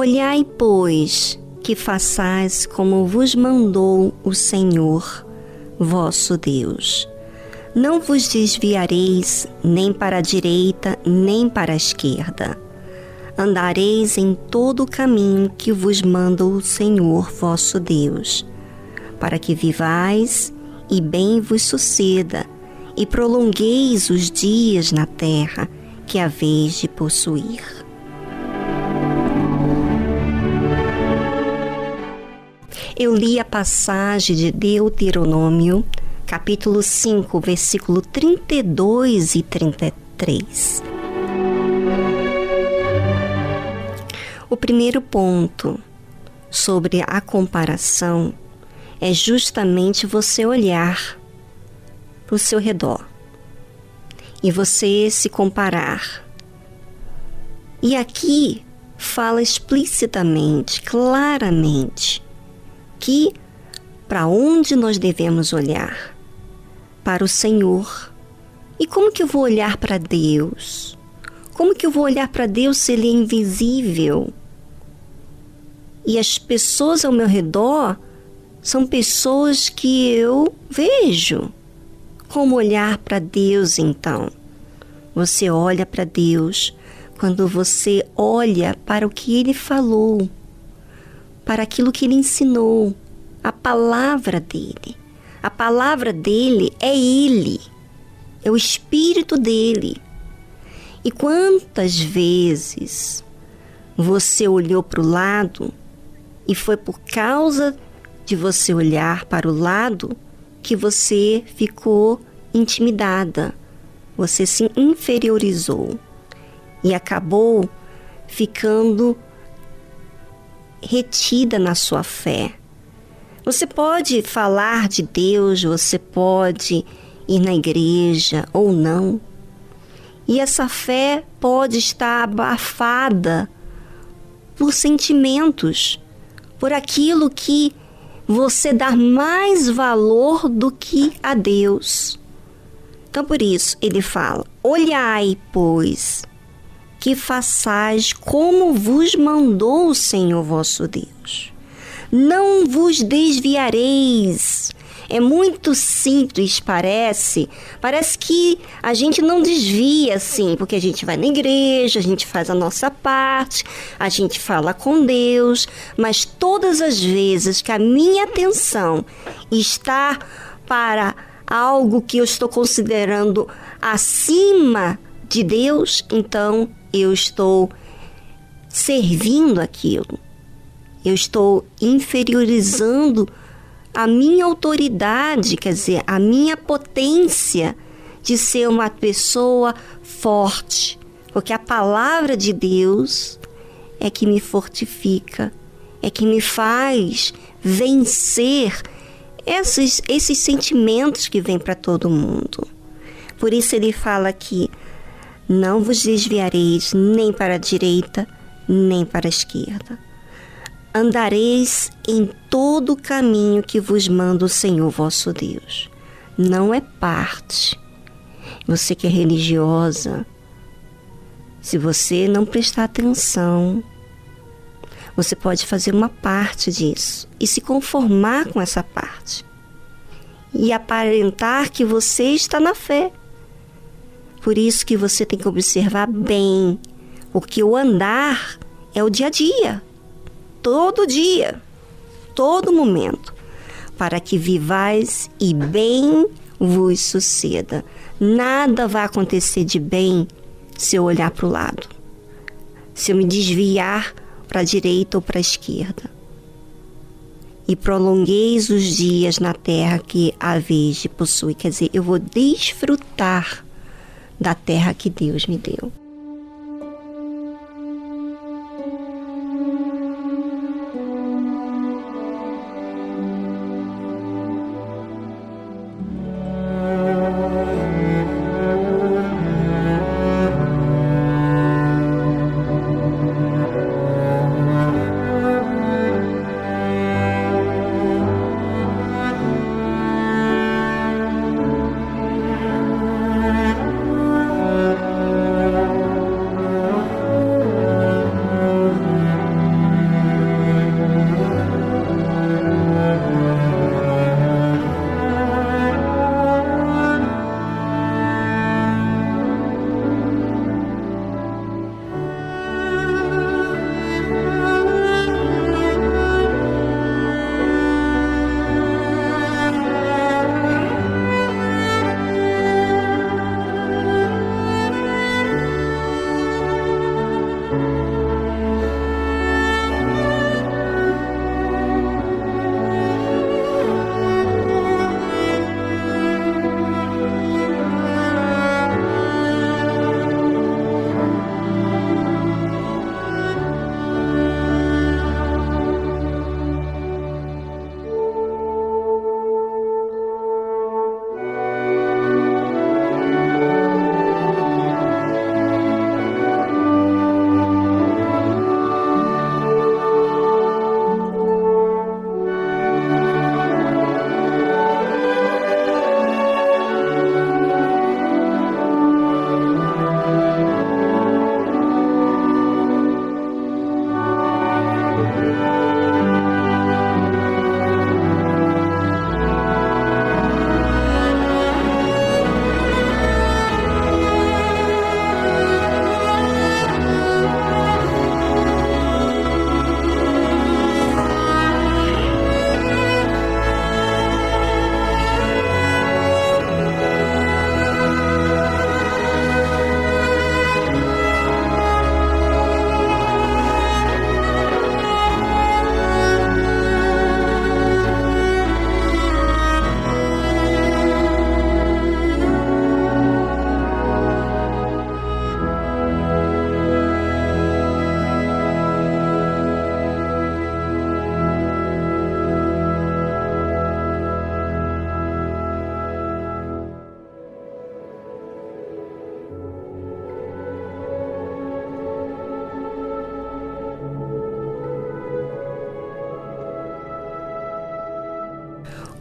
Olhai, pois, que façais como vos mandou o Senhor, vosso Deus. Não vos desviareis nem para a direita, nem para a esquerda. Andareis em todo o caminho que vos manda o Senhor vosso Deus, para que vivais e bem vos suceda, e prolongueis os dias na terra que haveis de possuir. Eu li a passagem de Deuteronômio, capítulo 5, versículo 32 e 33. O primeiro ponto sobre a comparação é justamente você olhar para o seu redor e você se comparar. E aqui fala explicitamente, claramente, que para onde nós devemos olhar? Para o Senhor. E como que eu vou olhar para Deus? Como que eu vou olhar para Deus se Ele é invisível? E as pessoas ao meu redor são pessoas que eu vejo. Como olhar para Deus então? Você olha para Deus quando você olha para o que Ele falou para aquilo que ele ensinou, a palavra dele. A palavra dele é ele, é o espírito dele. E quantas vezes você olhou para o lado e foi por causa de você olhar para o lado que você ficou intimidada, você se inferiorizou e acabou ficando retida na sua fé. Você pode falar de Deus, você pode ir na igreja ou não. E essa fé pode estar abafada por sentimentos, por aquilo que você dá mais valor do que a Deus. Então, por isso, ele fala: Olhai, pois, que façais como vos mandou o Senhor vosso Deus. Não vos desviareis. É muito simples, parece. Parece que a gente não desvia assim, porque a gente vai na igreja, a gente faz a nossa parte, a gente fala com Deus, mas todas as vezes que a minha atenção está para algo que eu estou considerando acima de Deus, então eu estou servindo aquilo. Eu estou inferiorizando a minha autoridade, quer dizer, a minha potência de ser uma pessoa forte, porque a palavra de Deus é que me fortifica, é que me faz vencer esses, esses sentimentos que vêm para todo mundo. Por isso ele fala aqui: não vos desviareis nem para a direita, nem para a esquerda. Andareis em todo o caminho que vos manda o Senhor vosso Deus. Não é parte. Você que é religiosa, se você não prestar atenção, você pode fazer uma parte disso e se conformar com essa parte e aparentar que você está na fé. Por isso que você tem que observar bem, porque o andar é o dia a dia, todo dia, todo momento, para que vivais e bem vos suceda. Nada vai acontecer de bem se eu olhar para o lado, se eu me desviar para a direita ou para a esquerda. E prolongueis os dias na terra que a vez possui. Quer dizer, eu vou desfrutar da terra que Deus me deu.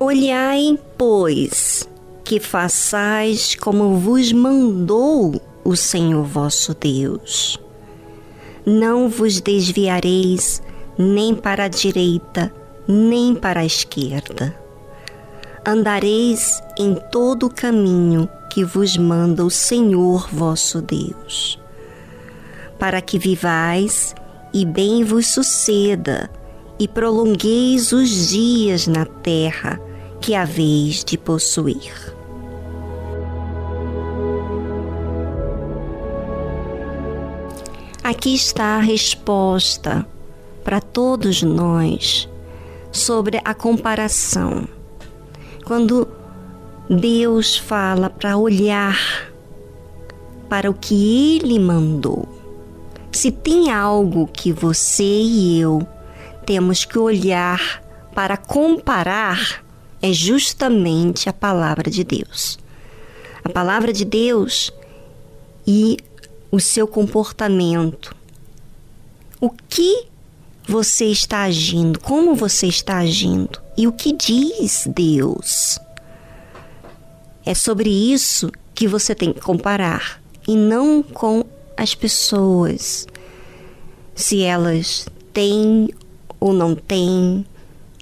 Olhai, pois, que façais como vos mandou o Senhor vosso Deus. Não vos desviareis nem para a direita, nem para a esquerda. Andareis em todo o caminho que vos manda o Senhor vosso Deus, para que vivais e bem vos suceda, e prolongueis os dias na terra que haveis de possuir. Aqui está a resposta para todos nós sobre a comparação. Quando Deus fala para olhar para o que Ele mandou. Se tem algo que você e eu temos que olhar para comparar, é justamente a palavra de Deus. A palavra de Deus e o seu comportamento. O que você está agindo, como você está agindo e o que diz Deus. É sobre isso que você tem que comparar e não com as pessoas. Se elas têm ou não têm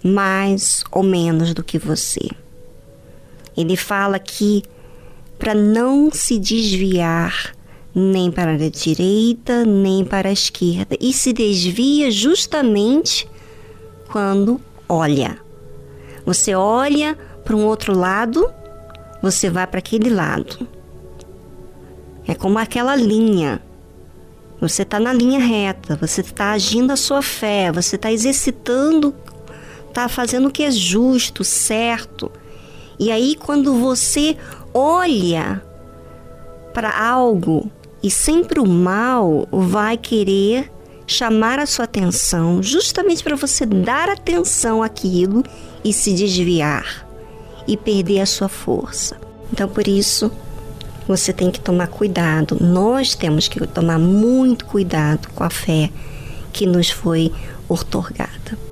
mais ou menos do que você. Ele fala aqui para não se desviar nem para a direita, nem para a esquerda, e se desvia justamente quando olha. Você olha para um outro lado, você vai para aquele lado. É como aquela linha. Você está na linha reta, você está agindo a sua fé, você está exercitando, está fazendo o que é justo, certo. E aí, quando você olha para algo e sempre o mal vai querer chamar a sua atenção, justamente para você dar atenção àquilo e se desviar e perder a sua força. Então, por isso, você tem que tomar cuidado. Nós temos que tomar muito cuidado com a fé que nos foi otorgada.